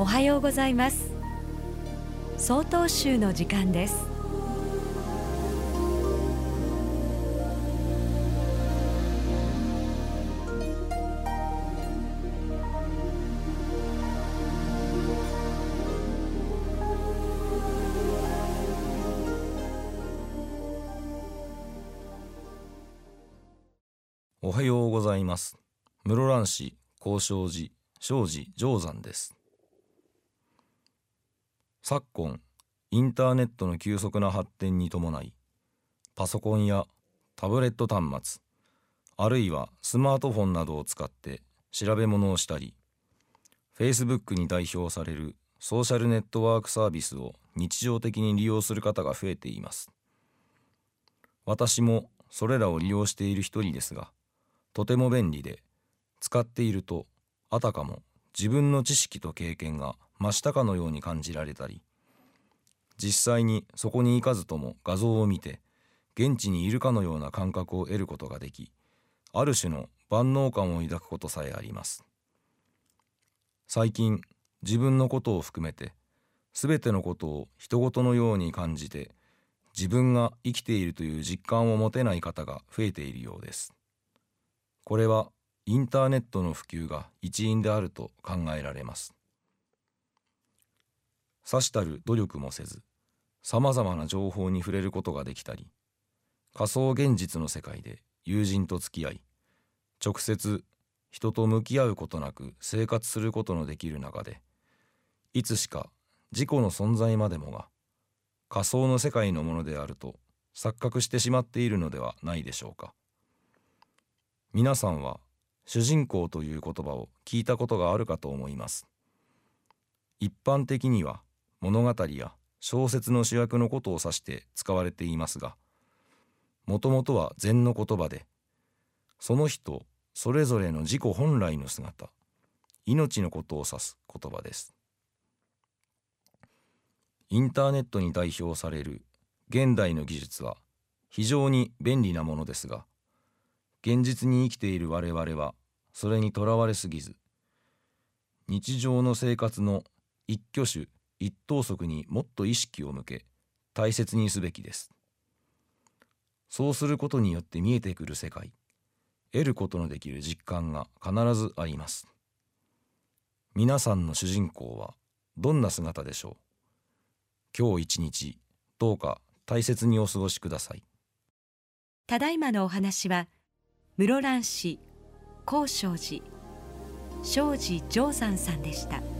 おはようございます。総統集の時間です。おはようございます。室蘭市高尚寺庄司定山です。昨今インターネットの急速な発展に伴いパソコンやタブレット端末あるいはスマートフォンなどを使って調べ物をしたり Facebook に代表されるソーシャルネットワークサービスを日常的に利用する方が増えています。私もそれらを利用している一人ですがとても便利で使っているとあたかも自分の知識と経験が増したかのように感じられたり実際にそこに行かずとも画像を見て現地にいるかのような感覚を得ることができある種の万能感を抱くことさえあります。最近自分のことを含めて全てのことを人事のように感じて自分が生きているという実感を持てない方が増えているようです。これはインターネットの普及が一因であると考えられます。さしたる努力もせずさまざまな情報に触れることができたり仮想現実の世界で友人と付き合い直接人と向き合うことなく生活することのできる中でいつしか自己の存在までもが仮想の世界のものであると錯覚してしまっているのではないでしょうか。皆さんは主人公という言葉を聞いたことがあるかと思います。一般的には物語や小説の主役のことを指して使われていますがもともとは禅の言葉でその人それぞれの自己本来の姿命のことを指す言葉です。インターネットに代表される現代の技術は非常に便利なものですが現実に生きている我々はそれにとらわれすぎず日常の生活の一挙手一投足にもっと意識を向け大切にすべきです。そうすることによって見えてくる世界得ることのできる実感が必ずあります。皆さんの主人公はどんな姿でしょう？今日一日どうか大切にお過ごしください。ただいまのお話は室蘭市高尚寺庄司定山さんでした。